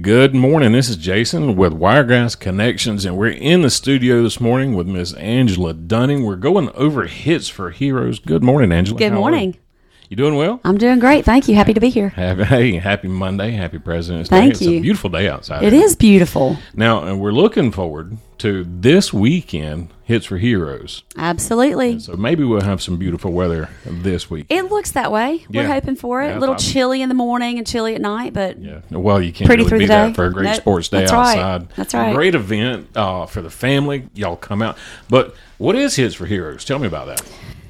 Good morning. This is Jason with Wiregrass Connections, and we're in the studio this morning with Miss Angela Dunning. We're going over hits for heroes. Good morning, Angela. Good How morning. You? Doing well? I'm doing great. Thank you. Happy to be here. Happy, hey, happy Monday. Happy President's Thank Day. It's you. a beautiful day outside. It is beautiful. Now, and we're looking forward to this weekend, Hits for Heroes. Absolutely. So maybe we'll have some beautiful weather this week. It looks that way. We're hoping for it. Yeah, a little I'm- chilly in the morning and chilly at night, but Yeah. Well, you can't Pretty really through the that day. for a great Nope. sports day That's right. outside. That's right. Great event uh, for the family. Y'all come out. But what is Hits for Heroes? Tell me about that.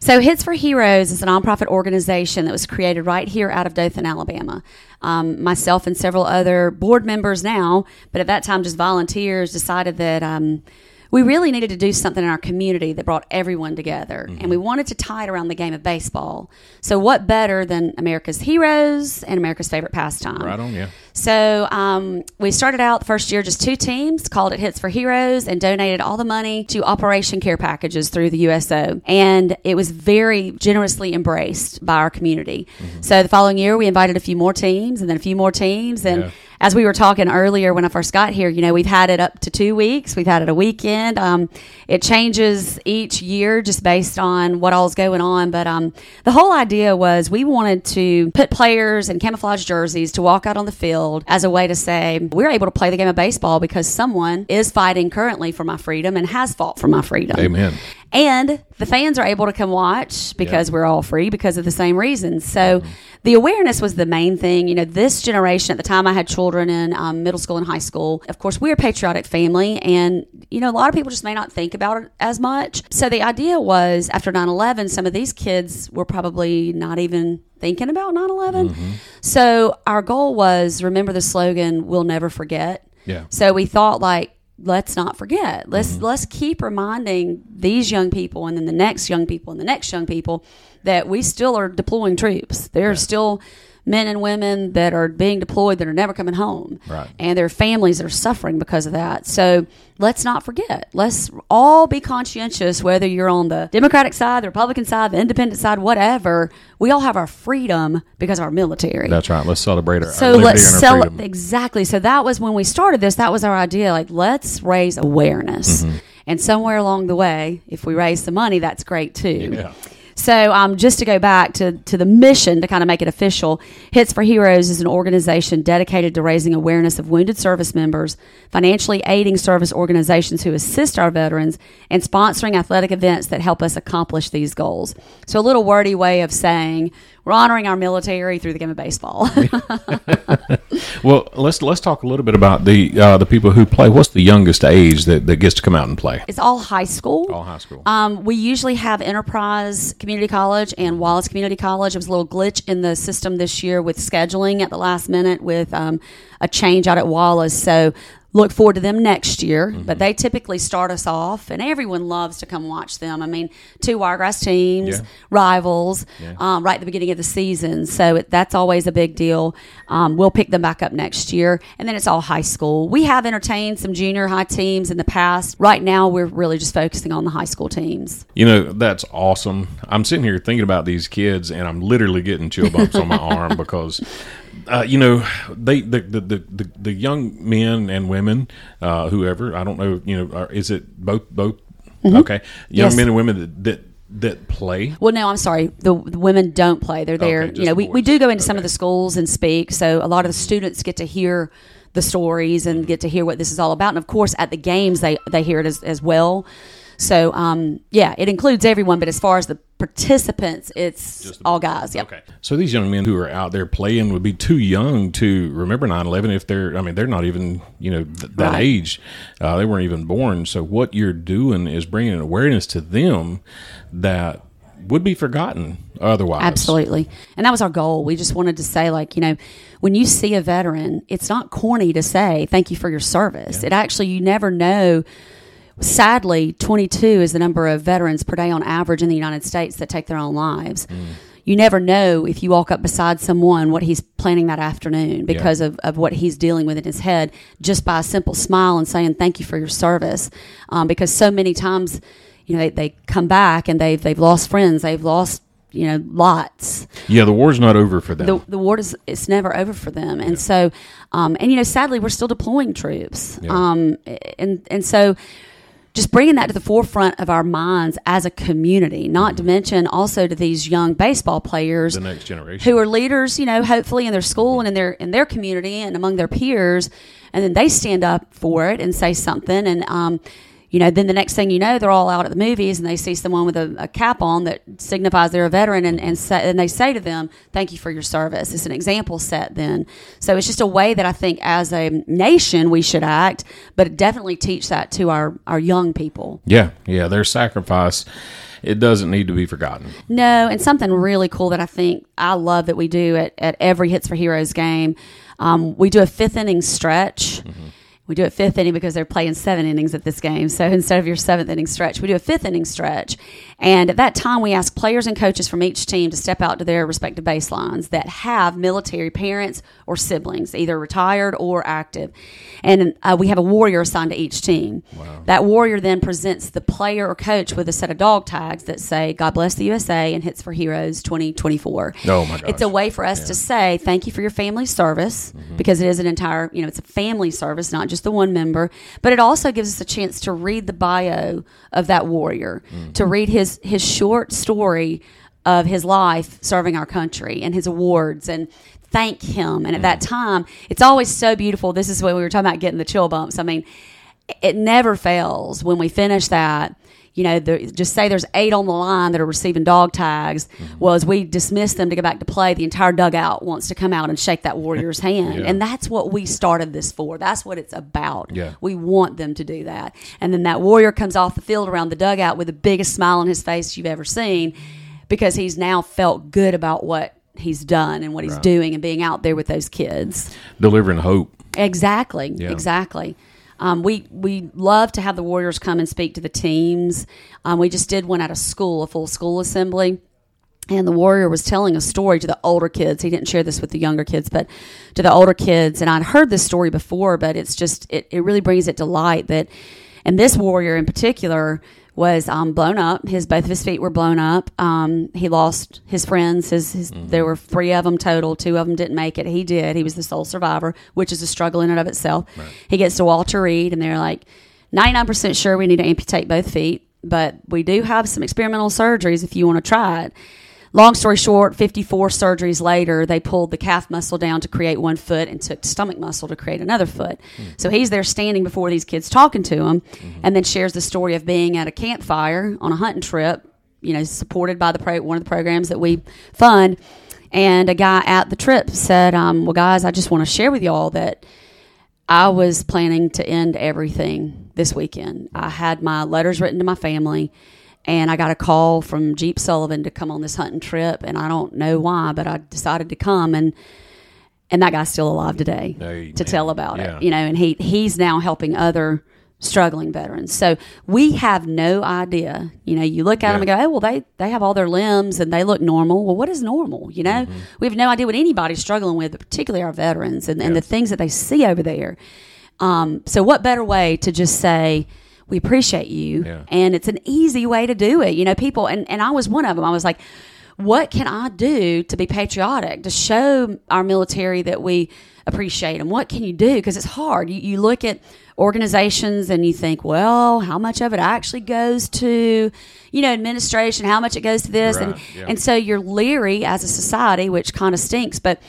So, Hits for Heroes is a nonprofit organization that was created right here out of Dothan, Alabama. Um, myself and several other board members now, but at that time just volunteers, decided that um, we really needed to do something in our community that brought everyone together. And we wanted to tie it around the game of baseball. So, what better than America's heroes and America's favorite pastime? Right on, yeah. So um, we started out the first year just two teams, called it Hits for Heroes, and donated all the money to Operation Care Packages through the USO. And it was very generously embraced by our community. So the following year, we invited a few more teams, and then a few more teams, and Yeah. As we were talking earlier when I first got here, you know, we've had it up to two weeks. We've had it a weekend. Um, it changes each year just based on what all's going on. But um, the whole idea was we wanted to put players in camouflage jerseys to walk out on the field as a way to say we're able to play the game of baseball because someone is fighting currently for my freedom and has fought for my freedom. Amen. And the fans are able to come watch because Yeah. we're all free because of the same reasons. So the awareness was the main thing. You know, this generation, at the time I had children in um, middle school and high school, of course, we're a patriotic family. And, you know, a lot of people just may not think about it as much. So the idea was after 9 11, some of these kids were probably not even thinking about 9 11. So our goal was remember the slogan, we'll never forget. Yeah. So we thought like let's not forget. Let's mm-hmm. let's keep reminding these young people and then the next young people and the next young people that we still are deploying troops. There are still men and women that are being deployed that are never coming home. Right. And their families are suffering because of that. So let's not forget. Let's all be conscientious whether you're on the Democratic side, the Republican side, the independent side, whatever. We all have our freedom because of our military That's right. Let's celebrate our, so let's and our sell freedom. exactly so that was when we started this that was our idea like let's raise awareness Mm-hmm. and somewhere along the way if we raise the money that's great too Yeah. So um, just to go back to, to the mission to kind of make it official hits for heroes is an organization dedicated to raising awareness of wounded service members financially aiding service organizations who assist our veterans and sponsoring athletic events that help us accomplish these goals. So a little wordy way of saying we're honoring our military through the game of baseball Well, let's let's talk a little bit about the uh, the people who play. What's the youngest age that, that gets to come out and play? It's all high school. All high school. Um, we usually have Enterprise Community College and Wallace Community College. It was a little glitch in the system this year with scheduling at the last minute with um, a change out at Wallace. So look forward to them next year. Mm-hmm. But they typically start us off, and everyone loves to come watch them. I mean, two Wiregrass teams, Yeah. rivals, Yeah. um, right at the beginning of the season. So it, that's always a big deal. Um, we'll pick them back up next year, and then it's all high school. We have entertained some junior high teams in the past. Right now, we're really just focusing on the high school teams. You know, that's awesome. I'm sitting here thinking about these kids, and I'm literally getting chill bumps on my arm because, uh, you know, they the the, the, the the young men and women, uh, whoever I don't know, you know, are, is it both both? Okay, young Mm-hmm. Yes. men and women that that, that play. Well, no, I'm sorry. The, the women don't play. They're there. Okay, you know, we, we do go into some of the schools and speak. So a lot of the students get to hear the stories and get to hear what this is all about. And of course, at the games, they, they hear it as, as well. So, um, yeah, it includes everyone. But as far as the participants, it's Just all guys. Yep. Okay. So these young men who are out there playing would be too young to remember 9/11 if they're I mean they're not even, you know, th- that Right. age. Uh, they weren't even born. So what you're doing is bringing an awareness to them that would be forgotten otherwise. Absolutely. And that was our goal. We just wanted to say, like, you know, when you see a veteran, it's not corny to say, thank you for your service. It actually, you never know. Sadly, 22 is the number of veterans per day on average in the United States that take their own lives. Mm. You never know if you walk up beside someone what he's planning that afternoon because of, of what he's dealing with in his head just by a simple smile and saying thank you for your service. Um, because so many times, you know, they, they come back and they've, they've lost friends, they've lost you know, lots. Yeah, the war's not over for them. The, the war is it's never over for them, and so, um, and you know, sadly, we're still deploying troops, Yeah. um, and and so. Just bringing that to the forefront of our minds as a community, not to mention also to these young baseball players the next generation. who are leaders, you know, hopefully in their school and in their in their community and among their peers, and then they stand up for it and say something, and um, you know, then the next thing you know, they're all out at the movies and they see someone with a, a cap on that signifies they're a veteran, and and, say, and they say to them, "Thank you for your service." It's an example set then, so it's just a way that I think as a nation we should act, but definitely teach that to our our young people. yeah, yeah, their sacrifice it doesn't need to be forgotten. No, and something really cool that I think I love that we do at, at every Hits for Heroes game. Um, we do a fifth inning stretch. We do it fifth inning because they're playing seven innings at this game. So instead of your seventh inning stretch, we do a fifth inning stretch. And at that time, we ask players and coaches from each team to step out to their respective baselines that have military parents or siblings, either retired or active. And uh, we have a warrior assigned to each team. That warrior then presents the player or coach with a set of dog tags that say, God bless the USA and Hits for Heroes 2024. Oh, my It's a way for us to say thank you for your family service because it is an entire, you know, it's a family service, not just the one member. But it also gives us a chance to read the bio of that warrior, to read his his short story of his life serving our country and his awards and thank him. And at that mm. time, it's always so beautiful. This is when we were talking about getting the chill bumps. I mean, it never fails when we finish that. You know, the, just say there's eight on the line that are receiving dog tags. Mm-hmm. Well, as we dismiss them to go back to play, the entire dugout wants to come out and shake that warrior's hand. Yeah. And that's what we started this for. That's what it's about. Yeah. We want them to do that. And then that warrior comes off the field around the dugout with the biggest smile on his face you've ever seen because he's now felt good about what he's done and what he's doing and being out there with those kids. Delivering hope. Exactly. Yeah. Exactly. Um, we we love to have the Warriors come and speak to the teams. Um, we just did one at a school, a full school assembly. And the warrior was telling a story to the older kids. He didn't share this with the younger kids, but to the older kids. And I'd heard this story before, but it's just, it, it really brings it to light that, and this warrior in particular was um, blown up. His both of his feet were blown up. Um, he lost his friends. His, his there were three of them total. Two of them didn't make it. He did. He was the sole survivor, which is a struggle in and of itself. He gets to Walter Reed, and they're like, 99% sure we need to amputate both feet, but we do have some experimental surgeries if you want to try it. Long story short, 54 surgeries later, they pulled the calf muscle down to create one foot and took stomach muscle to create another foot. So he's there standing before these kids talking to him and then shares the story of being at a campfire on a hunting trip, you know, supported by the pro- one of the programs that we fund. And a guy at the trip said, um, Well, guys, I just want to share with y'all that I was planning to end everything this weekend. I had my letters written to my family, and I got a call from Jeep Sullivan to come on this hunting trip, and I don't know why, but I decided to come, and and that guy's still alive today to tell about Yeah. it. You know, and he he's now helping other struggling veterans. So we have no idea. You know, you look at them and go, "Oh, well, they they have all their limbs and they look normal." Well, what is normal? You know, Mm-hmm. we have no idea what anybody's struggling with, but particularly our veterans and, and the things that they see over there. Um, so, what better way to just say, we appreciate you? Yeah. And it's an easy way to do it. You know, people, and, and I was one of them. I was like, what can I do to be patriotic, to show our military that we appreciate them? What can you do? Because it's hard. You, you look at organizations and you think, well, how much of it actually goes to, you know, administration, how much it goes to this. and, yeah. and so you're leery as a society, which kind of stinks. But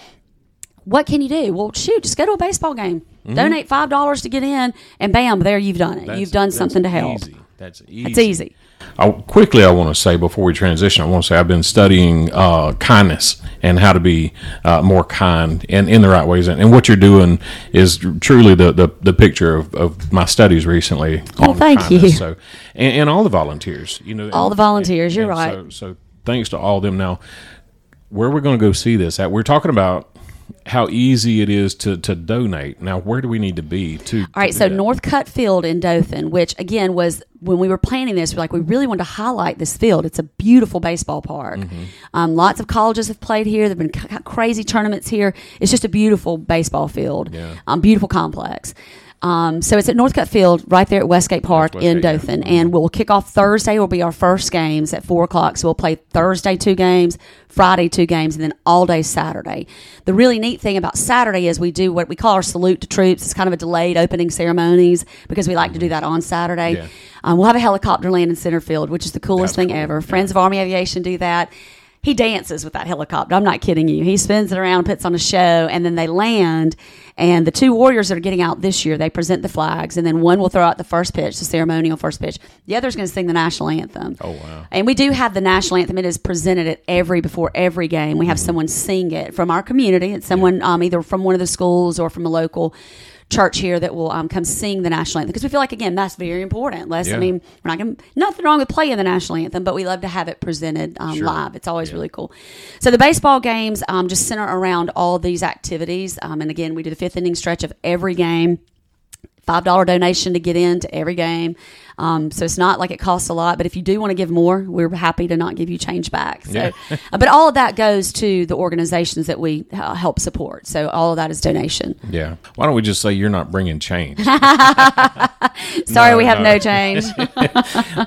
what can you do? Well, shoot, just go to a baseball game, donate five dollars to get in, and bam, there you've done it. Mm-hmm. That's- you've done something to help. Easy. That's easy. It's easy. I, quickly, I want to say before we transition, I want to say I've been studying uh, kindness and how to be uh, more kind and in the right ways. And, and what you're doing is truly the, the, the picture of, of my studies recently. Well, on thank kindness. you. So, and, and all the volunteers, you know, All the volunteers, you're right. So, so thanks to all of them. Now, where we're going to go see this at? We're talking about how easy it is to, to donate. Now, where do we need to be to? All right, so Northcutt Field in Dothan, which again was when we were planning this, we're like we really wanted to highlight this field. It's a beautiful baseball park. Mm-hmm. Um, lots of colleges have played here. There've been c- crazy tournaments here. It's just a beautiful baseball field. Yeah. Um, beautiful complex. Um, so it's at Northcutt Field, right there at Westgate Park Westgate, in yeah. Dothan, and we'll kick off Thursday. Will be our first games at four o'clock. So we'll play Thursday two games, Friday two games, and then all day Saturday. The really neat thing about Saturday is we do what we call our salute to troops. It's kind of a delayed opening ceremonies because we like to do that on Saturday. Yeah. Um, we'll have a helicopter land in center field, which is the coolest That's thing cool. ever. Friends of Army Aviation do that. He dances with that helicopter. I'm not kidding you. He spins it around, puts on a show, and then they land. And the two warriors that are getting out this year, they present the flags, and then one will throw out the first pitch, the ceremonial first pitch. The other's going to sing the national anthem. Oh, wow. And we do have the national anthem. It is presented at every before every game. We have Mm-hmm. someone sing it from our community. It's someone um, either from one of the schools or from a local church here that will um, come sing the national anthem because we feel like again that's very important. Les, Yeah. I mean, we're not going nothing wrong with playing the national anthem, but we love to have it presented um, Sure. live. It's always really cool. So the baseball games um, just center around all these activities, um, and again, we do the fifth inning stretch of every game five dollar donation to get into every game. Um, so it's not like it costs a lot, but if you do want to give more, we're happy to not give you change back. So, Yeah. uh, but all of that goes to the organizations that we uh, help support. So all of that is donation. Yeah. Why don't we just say you're not bringing change? Sorry, No, we have no. no change.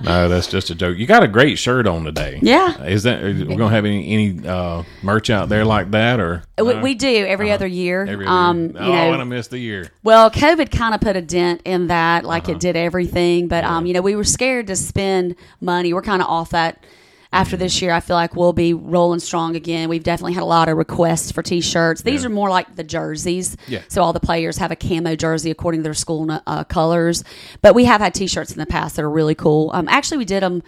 no, that's just a joke. You got a great shirt on today. Yeah. Is that are we gonna have any any uh, merch out there like that or we, uh, we do every other year. every other um, year? you oh, know, and I missed the year. Well, COVID kind of put a dent in that, like Uh-huh. it did everything. But um, you know, we were scared to spend money. We're kind of off that. After this year, I feel like we'll be rolling strong again. We've definitely had a lot of requests for T-shirts. These Yeah. are more like the jerseys. Yeah. So all the players have a camo jersey according to their school uh, colors. But we have had T-shirts in the past that are really cool. Um, actually, we did them.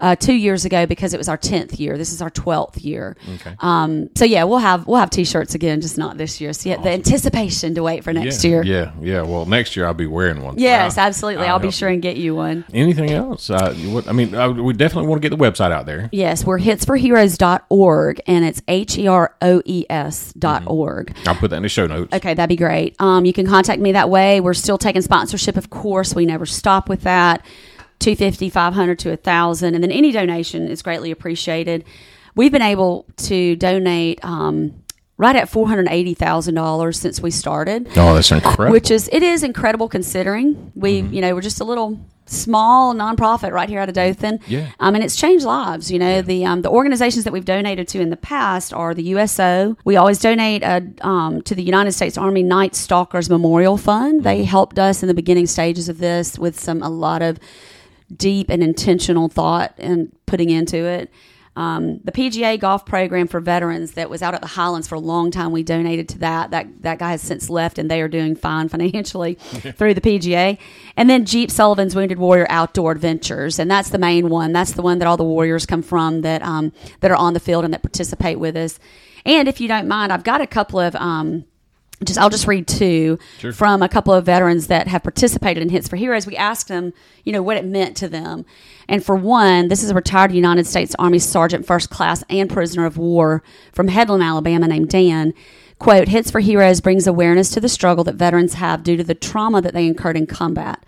Uh, two years ago because it was our 10th year this is our 12th year Okay. um, so yeah we'll have we'll have t-shirts again just not this year so yeah, the anticipation to wait for next yeah, year Yeah, yeah. Well, next year I'll be wearing one. Yes, I'll- absolutely. I'll I'll, be sure and get you one. Anything else? Uh, what, I mean, uh, we definitely want to get the website out there. Yes, we're hitsforheroes.org and it's H E R O E S dot org. I'll put that in the show notes. Okay, that'd be great. Um, you can contact me that way. We're still taking sponsorship, of course. We never stop with that. 250, 500 to 1000 and then any donation is greatly appreciated. We've been able to donate um, right at $480,000 since we started. Oh, that's incredible. which is it is incredible considering we Mm-hmm. you know we're just a little small nonprofit right here out of Dothan. Yeah. Um, and it's changed lives. You know, the um, the organizations that we've donated to in the past are the USO. We always donate uh, um, to the United States Army Night Stalkers Memorial Fund. They Mm-hmm. helped us in the beginning stages of this with some a lot of deep and intentional thought and putting into it. Um, the PGA golf program for veterans that was out at the Highlands for a long time, we donated to that. That that guy has since left, and they are doing fine financially through the PGA. And then Jeep Sullivan's Wounded Warrior Outdoor Adventures, and that's the main one. That's the one that all the warriors come from that um, that are on the field and that participate with us. And if you don't mind, I've got a couple of. Um, just I'll just read two Sure. from a couple of veterans that have participated in Hits for Heroes. We asked them, you know, what it meant to them. And for one, this is a retired United States Army Sergeant First Class and prisoner of war from Headland, Alabama, named Dan. Quote, Hits for Heroes brings awareness to the struggle that veterans have due to the trauma that they incurred in combat.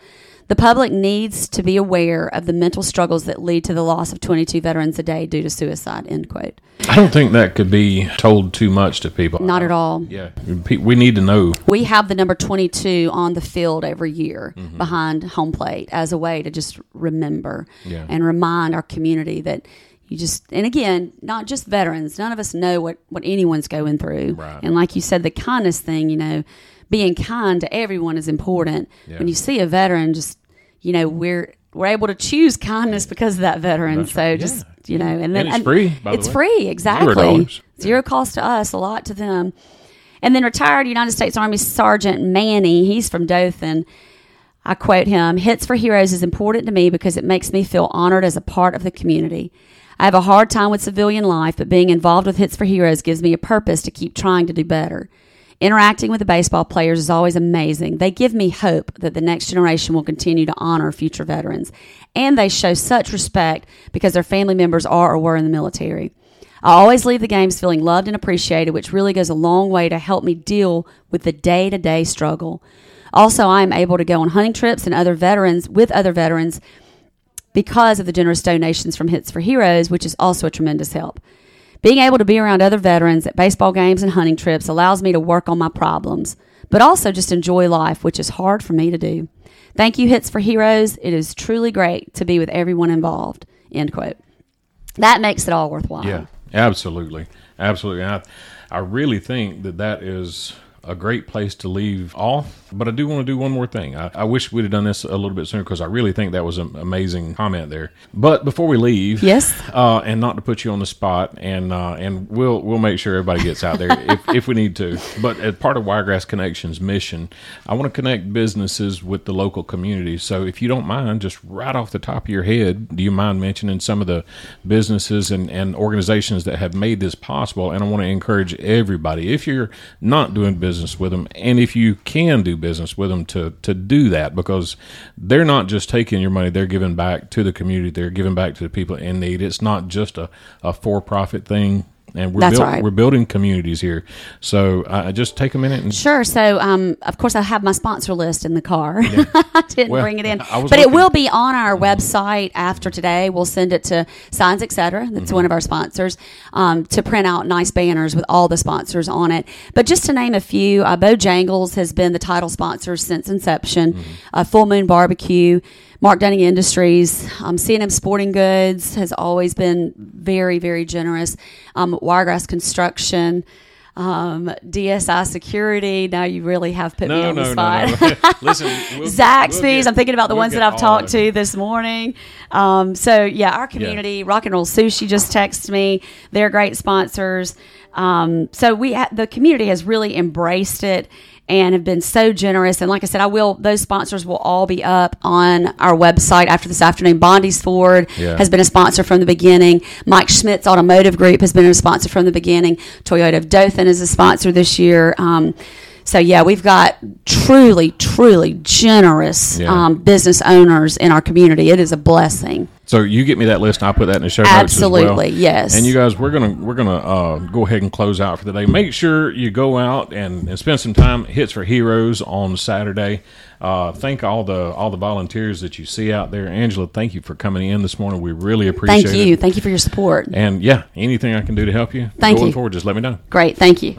The public needs to be aware of the mental struggles that lead to the loss of 22 veterans a day due to suicide, end quote. I don't think that could be told too much to people. Not at all. Yeah, we need to know. we have the number 22 on the field every year Mm-hmm. behind home plate as a way to just remember Yeah. and remind our community that you just and again not just veterans none of us know what what anyone's going through Right. and like you said the kindness thing you know being kind to everyone is important Yeah. when you see a veteran just you know we're we're able to choose kindness because of that veteran That's so right. just Yeah. you know and then And it's free, by the it's free exactly dollars. zero cost to us a lot to them and then retired United States Army Sergeant Manny, he's from Dothan. I quote him Hits for Heroes is important to me because it makes me feel honored as a part of the community. I have a hard time with civilian life, but being involved with Hits for Heroes gives me a purpose to keep trying to do better. Interacting with the baseball players is always amazing. They give me hope that the next generation will continue to honor future veterans. And they show such respect because their family members are or were in the military. I always leave the games feeling loved and appreciated, which really goes a long way to help me deal with the day to day struggle. Also, I am able to go on hunting trips and other veterans with other veterans because of the generous donations from Hits for Heroes, which is also a tremendous help. Being able to be around other veterans at baseball games and hunting trips allows me to work on my problems. but also just enjoy life, which is hard for me to do. Thank you, Hits for Heroes. It is truly great to be with everyone involved. End quote. That makes it all worthwhile. Yeah, absolutely, absolutely. I, I really think that that is a great place to leave off. But I do want to do one more thing. I, I wish we'd have done this a little bit sooner because I really think that was an amazing comment there. But before we leave, Yes. uh, and not to put you on the spot, and uh, and we'll we'll make sure everybody gets out there if, if we need to. But as part of Wiregrass Connections mission, I want to connect businesses with the local community. So if you don't mind, just right off the top of your head, do you mind mentioning some of the businesses and, and organizations that have made this possible? And I want to encourage everybody, if you're not doing business with them, and if you can do business with them, to to do that because they're not just taking your money; they're giving back to the community. They're giving back to the people in need. It's not just a, a for profit thing. And we're That's built- right. we're building communities here. So uh, just take a minute and Sure. So, um, of course, I have my sponsor list in the car. I didn't Well, bring it in, but it will be on our website after today. We'll send it to Signs Etc. That's Mm-hmm. one of our sponsors um, to print out nice banners with all the sponsors on it. But just to name a few, uh, Bojangles has been the title sponsor since inception. Mm-hmm. Uh, Full Moon Barbecue. Mark Dunning Industries, um, C&M Sporting Goods has always been very, very generous. Um, Wiregrass Construction, um, DSI Security. Now you really have put me on no, the spot. no. Listen, we'll- Zaxby's. we'll get- I'm thinking about the we'll ones that I've talked to this morning. Um, so yeah, our community, Rock and Roll Sushi, just texted me. They're great sponsors. Um, so we ha- the community has really embraced it and have been so generous. And like I said, I will those sponsors will all be up on our website after this afternoon. Bondy's Ford Yeah. has been a sponsor from the beginning. Mike Schmidt's Automotive Group has been a sponsor from the beginning. Toyota of Dothan is a sponsor this year. Um, so yeah, we've got truly, truly generous Yeah. um, business owners in our community. It is a blessing. So you get me that list, and I'll put that in the show notes as well. Absolutely, yes. And you guys, we're gonna we're gonna uh, go ahead and close out for the day. Make sure you go out and, and spend some time hits for heroes on Saturday. Uh, thank all the all the volunteers that you see out there. Angela, thank you for coming in this morning. We really appreciate it. Thank you. it. Thank you for your support. And yeah, anything I can do to help you, Thank going you. forward, just let me know. Great. Thank you.